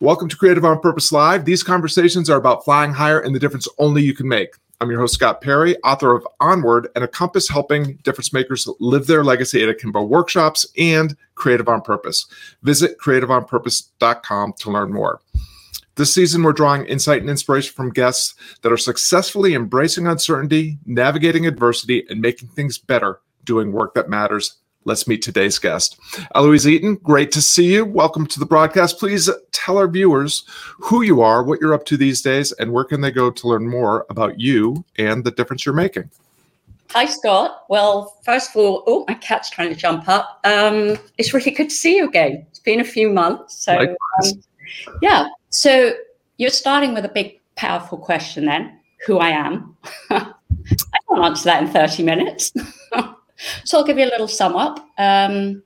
Welcome to Creative on Purpose Live. These conversations are about flying higher and the difference only you can make. I'm your host, Scott Perry, author of Onward and a compass helping difference makers live their legacy at Akimbo workshops and Creative on Purpose. Visit creativeonpurpose.com to learn more. This season, we're drawing insight and inspiration from guests that are successfully embracing uncertainty, navigating adversity, and making things better doing work that matters Let's meet today's guest. Eloise Eaton, great to see you. Welcome to the broadcast. Please tell our viewers who you are, what you're up to these days, and where can they go to learn more about you and the difference you're making. Hi, Scott. Well, first of all, oh, my cat's trying to jump up. Um, it's really good to see you again. It's been a few months. So, um, yeah. So, you're starting with a big, powerful question then who I am. I can't answer that in 30 minutes. So I'll give you a little sum up. Um,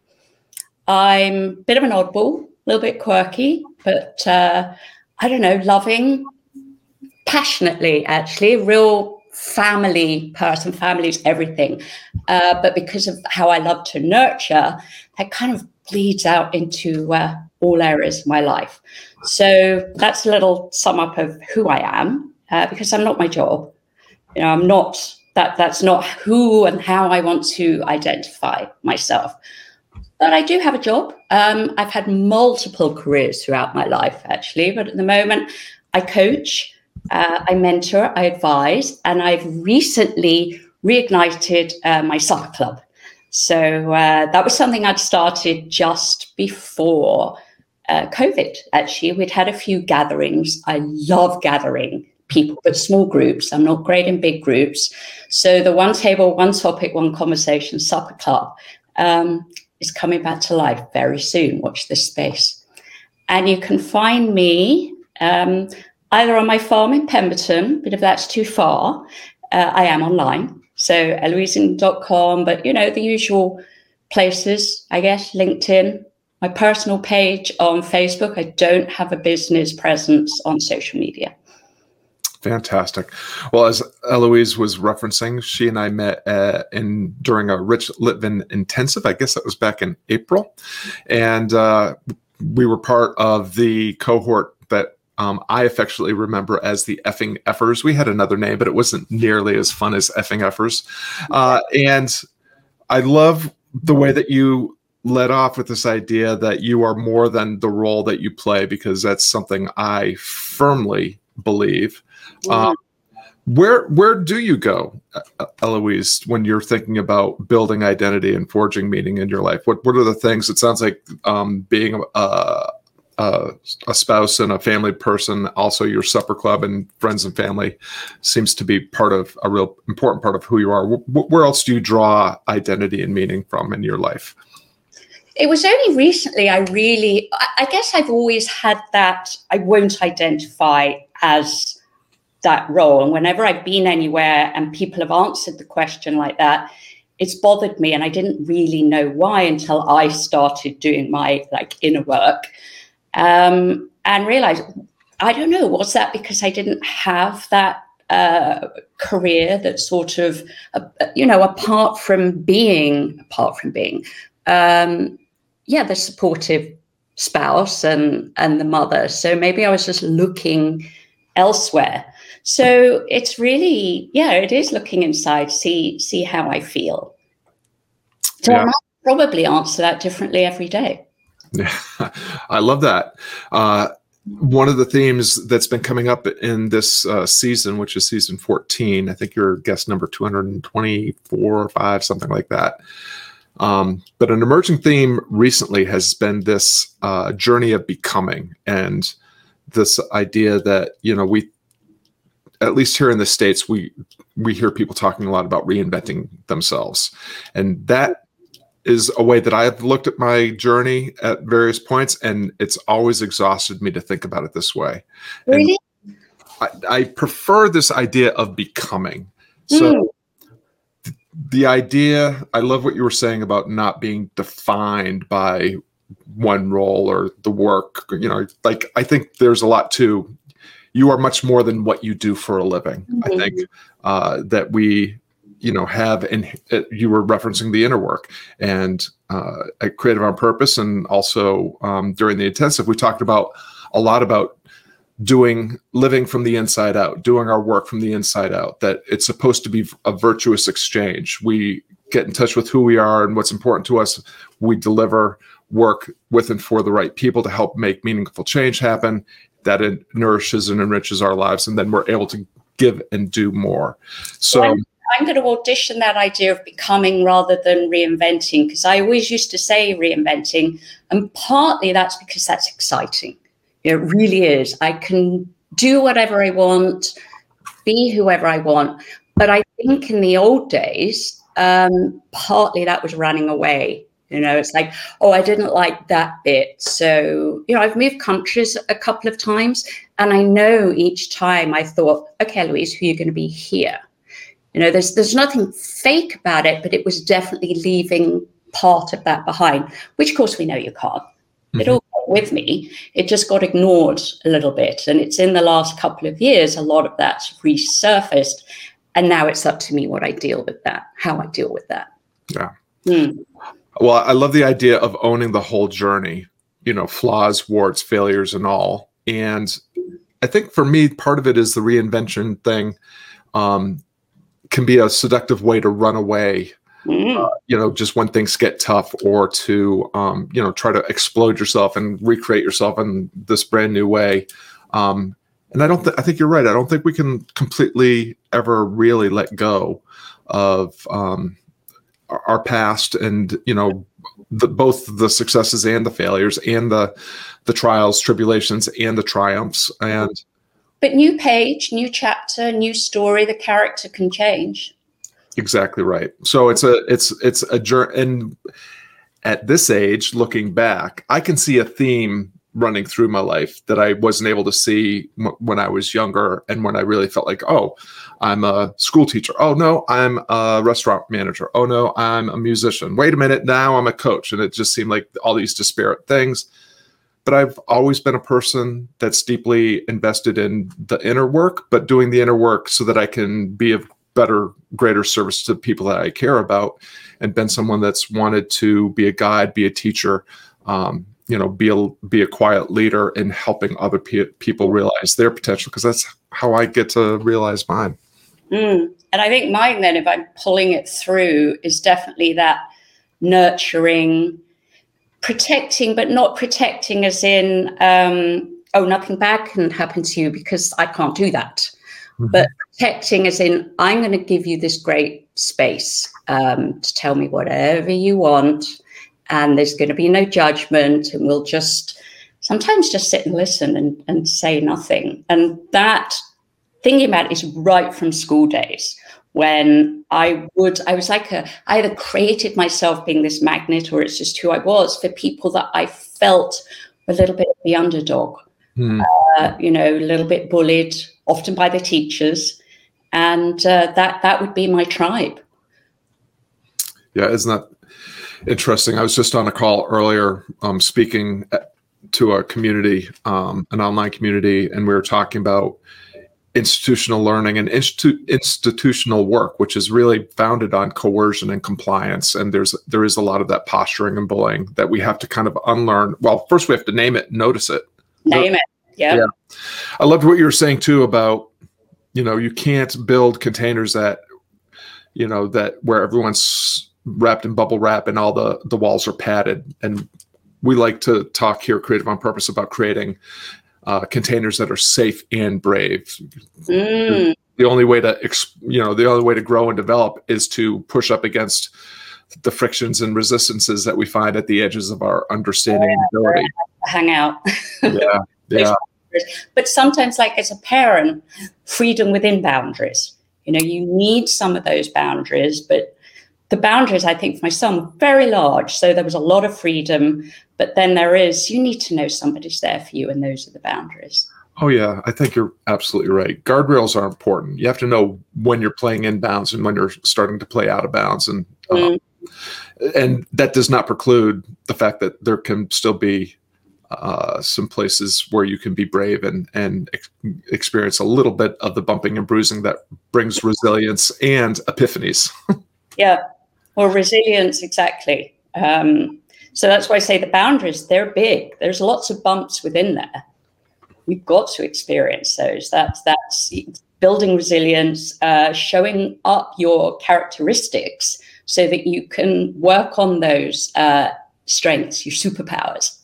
I'm a bit of an oddball, a little bit quirky, but uh, I don't know, loving, passionately, actually, real family person. Family is everything. Uh, but because of how I love to nurture, that kind of bleeds out into uh, all areas of my life. So that's a little sum up of who I am, uh, because I'm not my job. You know, I'm not that that's not who and how I want to identify myself. But I do have a job. Um, I've had multiple careers throughout my life, actually. But at the moment, I coach, uh, I mentor, I advise, and I've recently reignited uh, my soccer club. So uh, that was something I'd started just before uh, COVID, actually. We'd had a few gatherings. I love gathering people, but small groups. I'm not great in big groups. So the one table, one topic, one conversation supper club um, is coming back to life very soon. Watch this space. And you can find me um, either on my farm in Pemberton, but if that's too far, uh, I am online. So eloiseeaton.com, but you know, the usual places, I guess, LinkedIn, my personal page on Facebook. I don't have a business presence on social media. Fantastic. Well, as Eloise was referencing, she and I met uh, in during a Rich Litvin intensive. I guess that was back in April, and uh, we were part of the cohort that um, I affectionately remember as the effing effers. We had another name, but it wasn't nearly as fun as effing effers. Uh, and I love the way that you led off with this idea that you are more than the role that you play, because that's something I firmly believe. Um, where where do you go, Eloise, when you're thinking about building identity and forging meaning in your life? What what are the things? It sounds like um, being a, a, a spouse and a family person, also your supper club and friends and family, seems to be part of a real important part of who you are. Where else do you draw identity and meaning from in your life? It was only recently I really, I guess I've always had that I won't identify as that role. And whenever I've been anywhere and people have answered the question like that, it's bothered me. And I didn't really know why until I started doing my like inner work um, and realized, I don't know, was that because I didn't have that uh, career that sort of, uh, you know, apart from being, apart from being, um, yeah, the supportive spouse and and the mother. So maybe I was just looking elsewhere. So it's really, yeah, it is looking inside, see see how I feel. So yeah. I might probably answer that differently every day. Yeah, I love that. Uh, one of the themes that's been coming up in this uh, season, which is season 14, I think you're guest number 224 or 5, something like that. Um, but an emerging theme recently has been this uh, journey of becoming and this idea that, you know, we at least here in the states we we hear people talking a lot about reinventing themselves and that is a way that i've looked at my journey at various points and it's always exhausted me to think about it this way really? I, I, prefer this idea of becoming so mm. th- the idea i love what you were saying about not being defined by one role or the work you know like i think there's a lot to you are much more than what you do for a living. Mm-hmm. I think uh, that we, you know, have and uh, you were referencing the inner work and uh, at Creative on Purpose, and also um, during the intensive, we talked about a lot about doing living from the inside out doing our work from the inside out that it's supposed to be a virtuous exchange we get in touch with who we are and what's important to us we deliver work with and for the right people to help make meaningful change happen that it nourishes and enriches our lives and then we're able to give and do more so I'm, I'm going to audition that idea of becoming rather than reinventing because i always used to say reinventing and partly that's because that's exciting it really is. I can do whatever I want, be whoever I want. But I think in the old days, um, partly that was running away. You know, it's like, oh, I didn't like that bit. So, you know, I've moved countries a couple of times, and I know each time I thought, okay, Eloise, who are you going to be here? You know, there's there's nothing fake about it, but it was definitely leaving part of that behind, which of course we know you can't. Mm-hmm. It all with me. It just got ignored a little bit. And it's in the last couple of years, a lot of that's resurfaced. And now it's up to me what I deal with that, how I deal with that. Yeah. Mm. Well, I love the idea of owning the whole journey, you know, flaws, warts, failures, and all. And I think for me, part of it is the reinvention thing um, can be a seductive way to run away Mm. Uh, you know, just when things get tough, or to um, you know try to explode yourself and recreate yourself in this brand new way. Um, and I don't. Th- I think you're right. I don't think we can completely ever really let go of um, our, past, and you know, the, both the successes and the failures, and the the trials, tribulations, and the triumphs. And but new page, new chapter, new story. The character can change. Exactly right. So it's a it's it's a journey, and at this age, looking back, I can see a theme running through my life that I wasn't able to see m- when I was younger, and when I really felt like, oh, I'm a school teacher. Oh no, I'm a restaurant manager. Oh no, I'm a musician. Wait a minute, now I'm a coach, and it just seemed like all these disparate things. But I've always been a person that's deeply invested in the inner work, but doing the inner work so that I can be of better, greater service to the people that I care about, and been someone that's wanted to be a guide, be a teacher, um, you know, be a be a quiet leader in helping other pe- people realize their potential because that's how I get to realize mine. Mm. And I think mine, then, if I'm pulling it through, is definitely that nurturing, protecting, but not protecting as in, um, oh, nothing bad can happen to you because I can't do that. Mm-hmm. But protecting as in, I'm going to give you this great space um, to tell me whatever you want. And there's going to be no judgment. And we'll just sometimes just sit and listen and, and say nothing. And that thinking about is right from school days when I would, I was like a, I either created myself being this magnet or it's just who I was for people that I felt a little bit the underdog, mm. uh, you know, a little bit bullied, often by the teachers and uh, that that would be my tribe. Yeah, isn't that interesting? I was just on a call earlier, um, speaking to a community, um, an online community, and we were talking about institutional learning and institu- institutional work, which is really founded on coercion and compliance. And there's there is a lot of that posturing and bullying that we have to kind of unlearn. Well, first we have to name it, notice it, name so, it. Yeah. yeah. I loved what you were saying too about you know you can't build containers that you know that where everyone's wrapped in bubble wrap and all the the walls are padded. And we like to talk here creative on purpose about creating uh, containers that are safe and brave. Mm. the only way to you know the only way to grow and develop is to push up against the frictions and resistances that we find at the edges of our understanding yeah, and ability hang out. Yeah yeah. But sometimes, like as a parent, freedom within boundaries. You know, you need some of those boundaries, but the boundaries, I think, for my son, very large. So there was a lot of freedom, but then there is, you need to know somebody's there for you, and those are the boundaries. Oh yeah, I think you're absolutely right. Guardrails are important. You have to know when you're playing in bounds and when you're starting to play out of bounds, and mm. and that does not preclude the fact that there can still be uh, some places where you can be brave and and ex- experience a little bit of the bumping and bruising that brings resilience and epiphanies. yeah, well, resilience exactly. Um, so that's why I say the boundaries they're big. There's lots of bumps within there, We've got to experience those. That's that's building resilience, uh, showing up your characteristics so that you can work on those uh, strengths, your superpowers.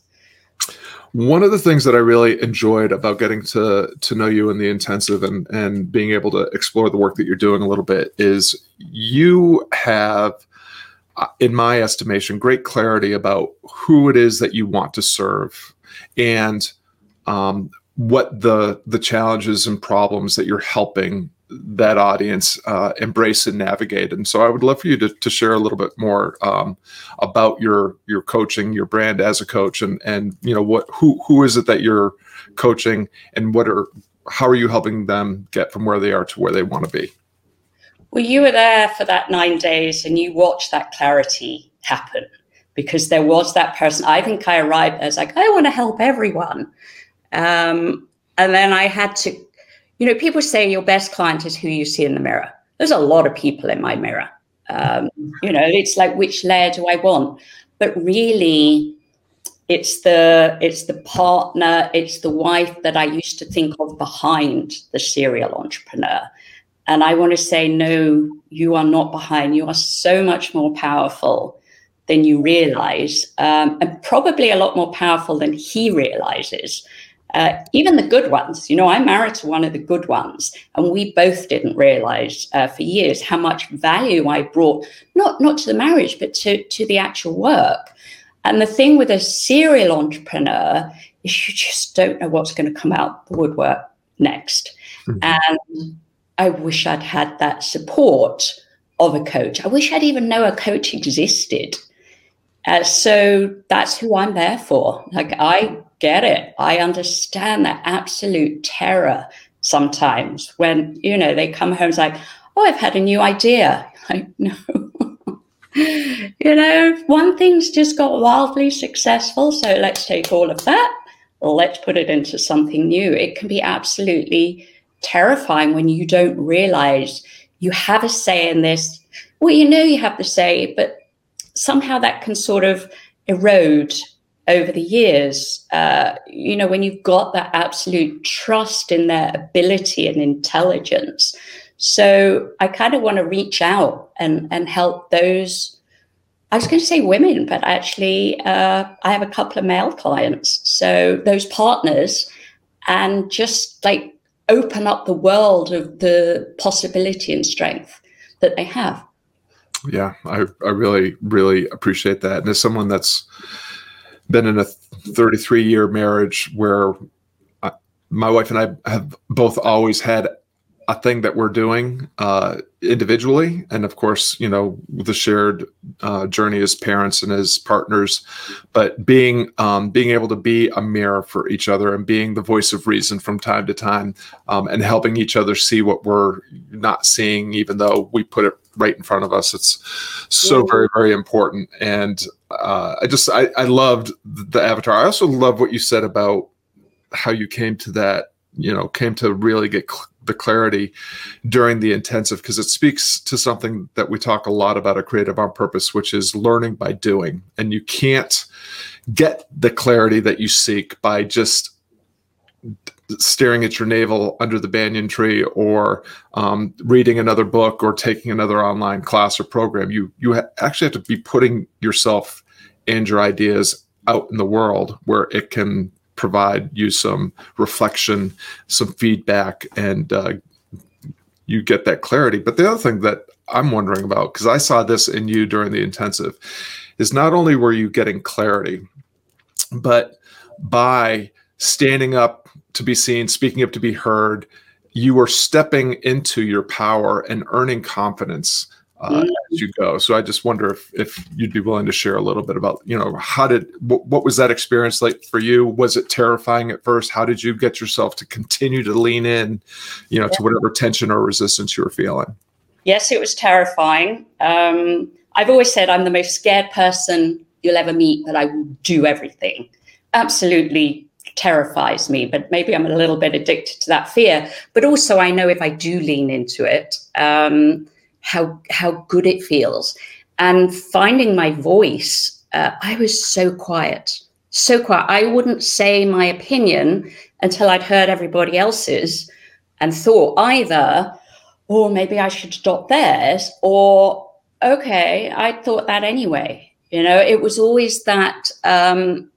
One of the things that I really enjoyed about getting to to know you in the intensive and and being able to explore the work that you're doing a little bit is you have in my estimation great clarity about who it is that you want to serve and um, what the the challenges and problems that you're helping that audience uh, embrace and navigate. And so I would love for you to, to share a little bit more um, about your your coaching, your brand as a coach, and and you know what who who is it that you're coaching, and what are how are you helping them get from where they are to where they want to be? Well, you were there for that nine days, and you watched that clarity happen because there was that person. I think I arrived as like I want to help everyone, um, and then I had to you know, people say your best client is who you see in the mirror. There's a lot of people in my mirror. Um, you know, it's like which layer do I want? But really, it's the it's the partner, it's the wife that I used to think of behind the serial entrepreneur. And I want to say, no, you are not behind. You are so much more powerful than you realize, um, and probably a lot more powerful than he realizes uh, even the good ones. You know, I'm married to one of the good ones, and we both didn't realize uh, for years how much value I brought, not not to the marriage, but to to the actual work. And the thing with a serial entrepreneur is you just don't know what's going to come out the woodwork next. Mm-hmm. And I wish I'd had that support of a coach. I wish I'd even know a coach existed. Uh, so that's who I'm there for. Like I get it. I understand that absolute terror sometimes when, you know, they come home, it's like, oh, I've had a new idea. Like, no. you know, one thing's just got wildly successful. So let's take all of that, let's put it into something new. It can be absolutely terrifying when you don't realize you have a say in this. Well, you know you have the say, but somehow that can sort of erode over the years, uh, you know, when you've got that absolute trust in their ability and intelligence. So I kind of want to reach out and, and help those. I was going to say women, but actually, uh, I have a couple of male clients. So those partners, and just like open up the world of the possibility and strength that they have. Yeah, I, I really, really appreciate that. And as someone that's been in a 33 year marriage where I, my wife and I have both always had a thing that we're doing uh, individually, and of course, you know, the shared uh, journey as parents and as partners. But being um, being able to be a mirror for each other and being the voice of reason from time to time, um, and helping each other see what we're not seeing, even though we put it right in front of us. It's so yeah. very very important. And uh, I just I, I loved the avatar. I also love what you said about how you came to that you know came to really get cl- the clarity during the intensive because it speaks to something that we talk a lot about at creative on purpose which is learning by doing. And you can't get the clarity that you seek by just staring at your navel under the banyan tree or um, reading another book or taking another online class or program. You you ha- actually have to be putting yourself and your ideas out in the world where it can provide you some reflection, some feedback, and uh, you get that clarity. But the other thing that I'm wondering about, because I saw this in you during the intensive, is not only were you getting clarity, but by standing up to be seen, speaking up to be heard, you were stepping into your power and earning confidence uh, mm. as you go. So I just wonder if if you'd be willing to share a little bit about you know how did what, what was that experience like for you? Was it terrifying at first? How did you get yourself to continue to lean in, you know, yeah. to whatever tension or resistance you were feeling? Yes, it was terrifying. Um, I've always said I'm the most scared person you'll ever meet, but I will do everything. Absolutely terrifies me, but maybe I'm a little bit addicted to that fear. But also, I know if I do lean into it. Um, how how good it feels and finding my voice uh, i was so quiet so quiet. I wouldn't say my opinion until I'd heard everybody else's and thought either, or oh, maybe I should adopt theirs, or okay, I thought that anyway. You know, it was always that um,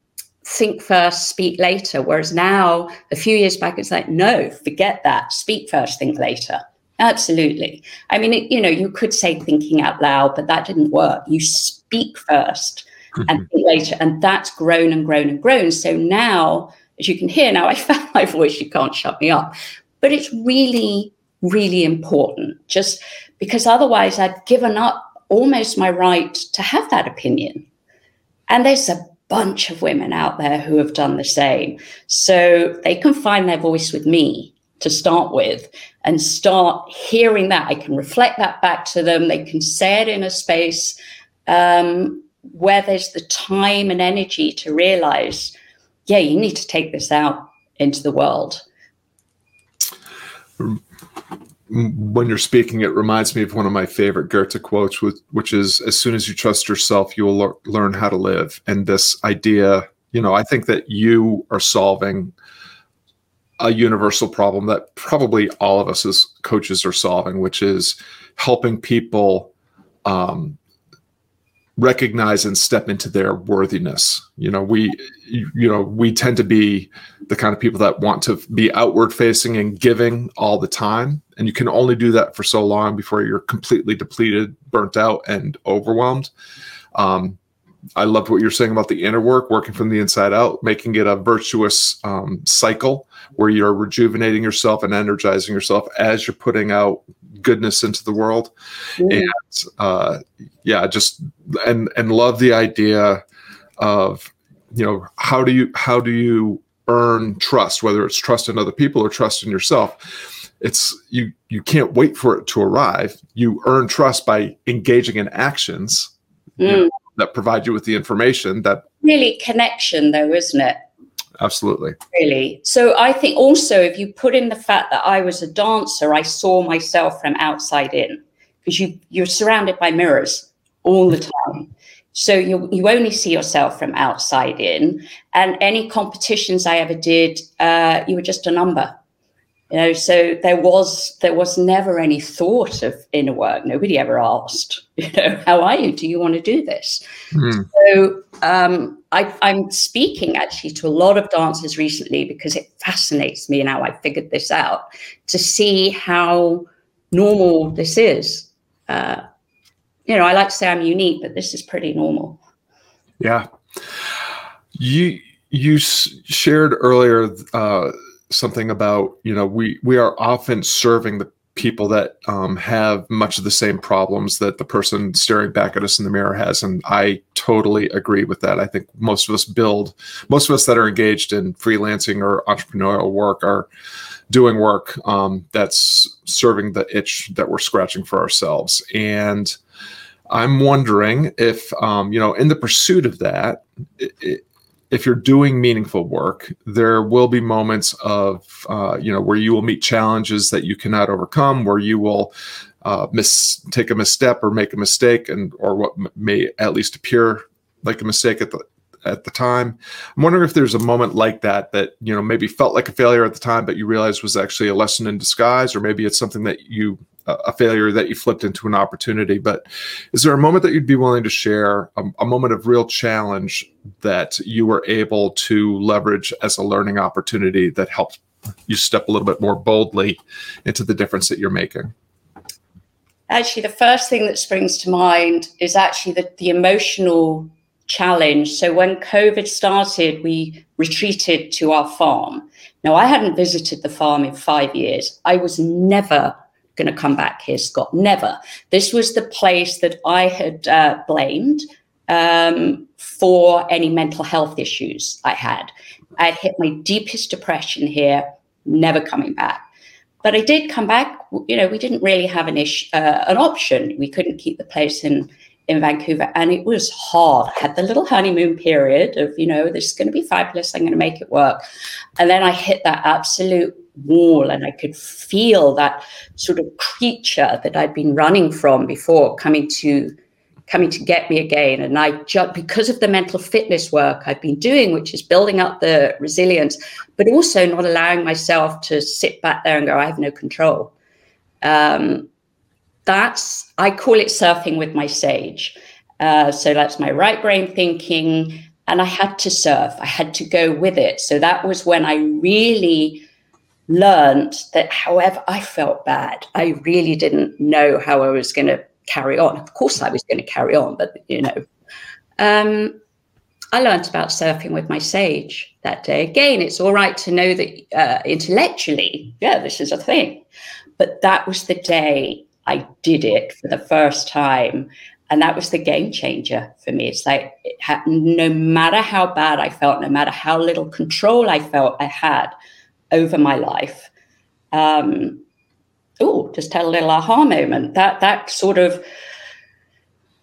think first, speak later. Whereas now, a few years back, it's like, no, forget that. Speak first, think later. Absolutely. I mean, it, you know, you could say thinking out loud, but that didn't work. You speak 1st and mm-hmm. think later. And that's grown and grown and grown. So now, as you can hear, now I found my voice, you can't shut me up. But it's really, really important just because otherwise I've given up almost my right to have that opinion. And there's a bunch of women out there who have done the same. So they can find their voice with me to start with and start hearing that. I can reflect that back to them. They can say it in a space um, where there's the time and energy to realize, yeah, you need to take this out into the world when you're speaking, it reminds me of one of my favorite Goethe quotes, which is "As soon as you trust yourself, you will learn how to live." And this idea, you know, I think that you are solving a universal problem that probably all of us as coaches are solving, which is helping people um, recognize and step into their worthiness. You know, we you know, we tend to be the kind of people that want to be outward facing and giving all the time, and you can only do that for so long before you're completely depleted, burnt out and overwhelmed. Um, I loved what you're saying about the inner work, working from the inside out, making it a virtuous um, cycle where you're rejuvenating yourself and energizing yourself as you're putting out goodness into the world. Mm. And uh, yeah, just and and love the idea of you know how do you how do you earn trust, whether it's trust in other people or trust in yourself. It's you you can't wait for it to arrive. You earn trust by engaging in actions. Mm. You know, that provide you with the information that really connection though isn't it? Absolutely. Really. So i think also if you put in the fact that i was a dancer i saw myself from outside in because you you're surrounded by mirrors all the time. So you you only see yourself from outside in. And any competitions i ever did uh, you were just a number you know so there was there was never any thought of inner work. Nobody ever asked you know how are you? Do you want to do this? Mm. so um, I, i'm speaking actually to a lot of dancers recently because it fascinates me now i figured this out to see how normal this is. Uh, you know i like to say i'm unique but this is pretty normal. Yeah. You you shared earlier uh, something about you know we we are often serving the people that um, have much of the same problems that the person staring back at us in the mirror has and i totally agree with that. I think most of us build most of us that are engaged in freelancing or entrepreneurial work are doing work um, that's serving the itch that we're scratching for ourselves. And i'm wondering if um, you know in the pursuit of that it, if you're doing meaningful work, there will be moments of, uh, you know, where you will meet challenges that you cannot overcome, where you will uh, miss, take a misstep or make a mistake, and or what may at least appear like a mistake at the at the time. I'm wondering if there's a moment like that that you know maybe felt like a failure at the time, but you realized was actually a lesson in disguise, or maybe it's something that you a failure that you flipped into an opportunity. But is there a moment that you'd be willing to share, a, a, moment of real challenge that you were able to leverage as a learning opportunity that helped you step a little bit more boldly into the difference that you're making? Actually, the first thing that springs to mind is actually the, the emotional challenge. So when COVID started, we retreated to our farm. Now, I hadn't visited the farm in five years. I was never going to come back here, Scott. Never. This was the place that I had uh, blamed um, for any mental health issues I had. I had hit my deepest depression here, never coming back. But I did come back. You know, we didn't really have an uh, an option. We couldn't keep the place in in Vancouver, and it was hard. I had the little honeymoon period of, you know, this is going to be fabulous. I'm going to make it work, and then I hit that absolute wall and I could feel that sort of creature that I'd been running from before coming to coming to get me again. And I just, because of the mental fitness work I've been doing, which is building up the resilience, but also not allowing myself to sit back there and go, I have no control. Um, that's, I call it surfing with my sage. Uh, so that's my right brain thinking. And I had to surf, I had to go with it. So that was when I really learned that however I felt bad, I really didn't know how I was going to carry on. Of course, I was going to carry on, but you know, um, I learned about surfing with my sage that day. Again, it's all right to know that uh, intellectually, yeah, this is a thing, but that was the day I did it for the first time. And that was the game changer for me. It's like, it no matter how bad I felt, no matter how little control I felt I had over my life, um, oh, just had a little aha moment. That that sort of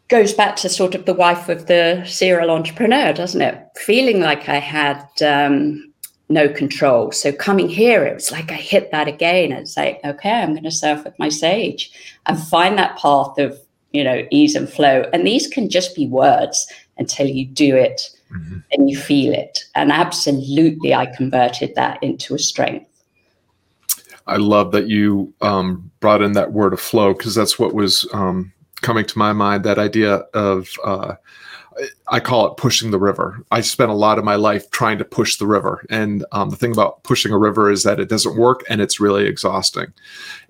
goes back to sort of the wife of the serial entrepreneur, doesn't it? Feeling like I had um, no control. So coming here, it was like I hit that again. It's like, okay, I'm going to surf with my sage and find that path of you know ease and flow. And these can just be words until you do it mm-hmm. and you feel it. And absolutely, I converted that into a strength. I love that you um, brought in that word of flow because that's what was um, coming to my mind. That idea of uh, I call it pushing the river. I spent a lot of my life trying to push the river, and um, the thing about pushing a river is that it doesn't work and it's really exhausting.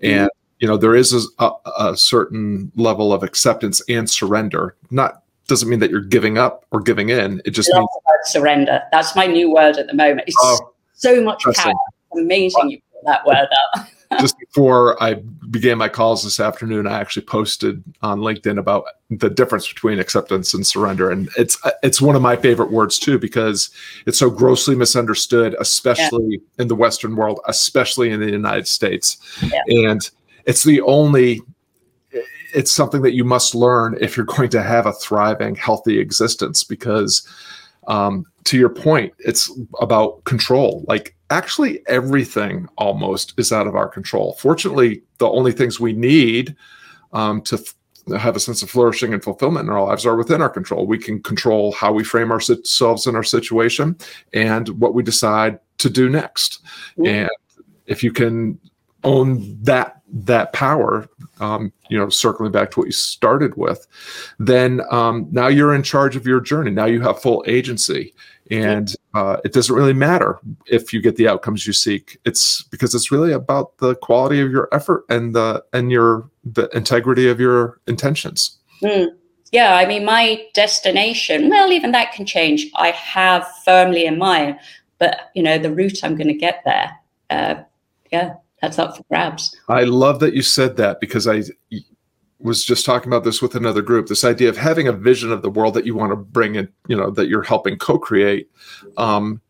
Mm-hmm. And you know there is a, a, certain level of acceptance and surrender. Not doesn't mean that you're giving up or giving in. It just means surrender. That's my new word at the moment. It's oh, so much power. Amazing you put that word up. just before I began my calls this afternoon, I actually posted on LinkedIn about the difference between acceptance and surrender, and it's it's one of my favorite words too because it's so grossly misunderstood, especially yeah. in the Western world, especially in the United States, yeah. and it's the only. It's something that you must learn if you're going to have a thriving, healthy existence because um, to your point, it's about control. Like actually everything almost is out of our control. Fortunately, the only things we need um, to f- have a sense of flourishing and fulfillment in our lives are within our control. We can control how we frame ourselves in our situation and what we decide to do next. Mm-hmm. And if you can own that that power, um, you know, circling back to what you started with, then um, now you're in charge of your journey. Now you have full agency. And uh, it doesn't really matter if you get the outcomes you seek. It's because it's really about the quality of your effort and the and your the integrity of your intentions. Mm. yeah i mean my destination well even that can change. I have firmly in mind but you know the route i'm going to get there uh, yeah that's up for grabs. I love that you said that because i was just talking about this with another group this idea of having a vision of the world that you want to bring in you know that you're helping co-create um,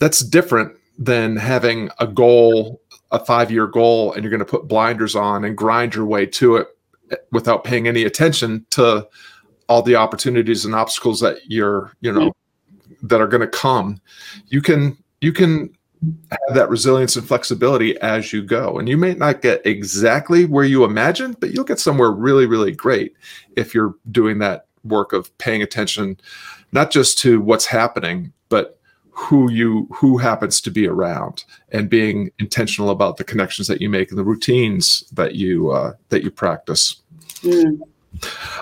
that's different than having a goal a five year goal and you're going to put blinders on and grind your way to it without paying any attention to all the opportunities and obstacles that you're you know that are going to come. You can you can have that resilience and flexibility as you go. And you may not get exactly where you imagined, but you'll get somewhere really, really great if you're doing that work of paying attention, not just to what's happening, but who you who happens to be around and being intentional about the connections that you make and the routines that you uh, that you practice. Mm.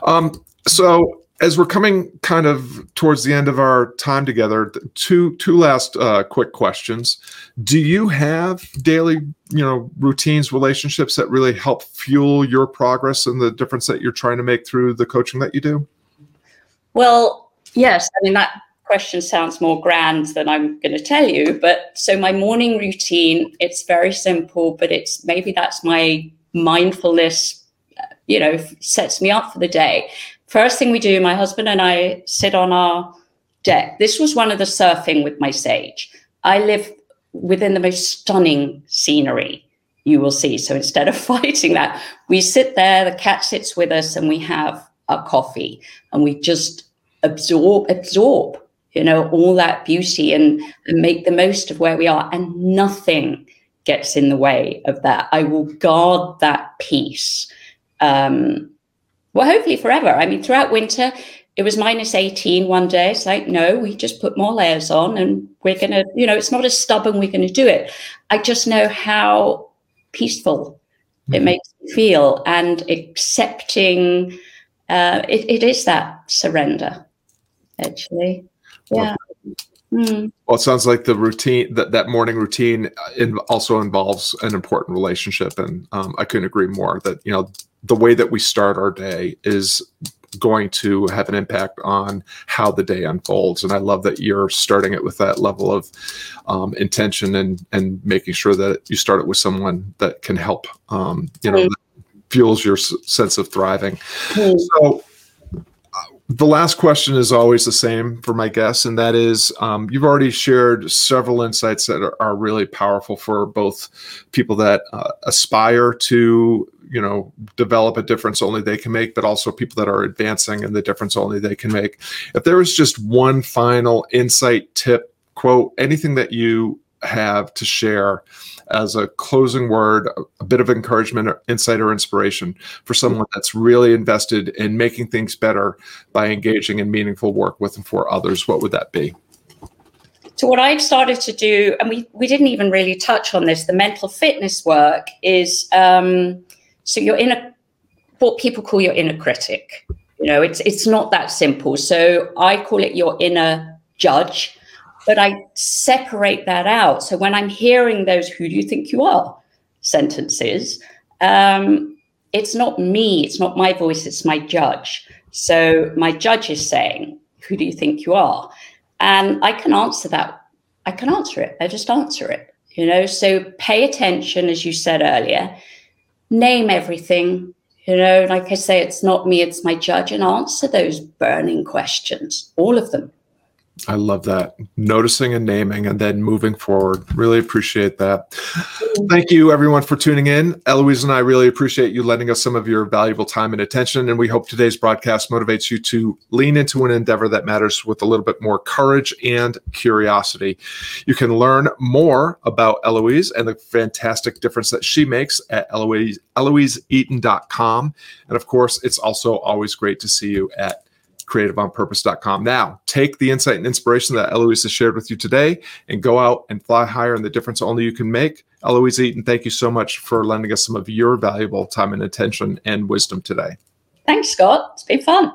Um, so as we're coming kind of towards the end of our time together, two two last uh, quick questions. Do you have daily, you know, routines, relationships that really help fuel your progress and the difference that you're trying to make through the coaching that you do? Well, yes. I mean that question sounds more grand than I'm going to tell you, but so my morning routine, it's very simple, but it's maybe that's my mindfulness you know sets me up for the day First thing we do, my husband and I sit on our deck. This was one of the surfing with my sage. I live within the most stunning scenery you will see. So instead of fighting that, we sit there, the cat sits with us, and we have our coffee and we just absorb, absorb, you know, all that beauty and, and make the most of where we are. And nothing gets in the way of that. I will guard that peace. Um, well, hopefully forever. I mean, throughout winter, it was minus 18 one day. It's like, no, we just put more layers on and we're going to, you know, it's not as stubborn, we're going to do it. I just know how peaceful mm-hmm. it makes me feel and accepting. Uh, it, it is that surrender, actually. Yeah. Mm. Well, it sounds like the routine that that morning routine uh, also involves an important relationship, and um, I couldn't agree more. That you know the way that we start our day is going to have an impact on how the day unfolds. And I love that you're starting it with that level of um, intention and and making sure that you start it with someone that can help. Um, you know, fuels your s- sense of thriving. Mm. So the last question is always the same for my guests, and that is um, you've already shared several insights that are, are really powerful for both people that uh, aspire to, you know, develop a difference only they can make, but also people that are advancing and the difference only they can make. If there was just one final insight, tip, quote, anything that you have to share as a closing word, a bit of encouragement, or insight, or inspiration for someone that's really invested in making things better by engaging in meaningful work with and for others, what would that be? So what I've started to do, and we, we didn't even really touch on this, the mental fitness work is um, so your inner what people call your inner critic. You know, it's it's not that simple. So I call it your inner judge but I separate that out. So when I'm hearing those, who do you think you are sentences, um, it's not me, it's not my voice, it's my judge. So my judge is saying, who do you think you are? And I can answer that. I can answer it. I just answer it, you know? So pay attention, as you said earlier, name everything, you know, like I say, it's not me, it's my judge, and answer those burning questions, all of them. I love that. Noticing and naming and then moving forward. Really appreciate that. Thank you, everyone, for tuning in. Eloise and I really appreciate you lending us some of your valuable time and attention. And we hope today's broadcast motivates you to lean into an endeavor that matters with a little bit more courage and curiosity. You can learn more about Eloise and the fantastic difference that she makes at Eloise, EloiseEaton.com. And of course, it's also always great to see you at creativeonpurpose.com. Now, take the insight and inspiration that Eloise has shared with you today and go out and fly higher in the difference only you can make. Eloise Eaton, thank you so much for lending us some of your valuable time and attention and wisdom today. Thanks, Scott. It's been fun.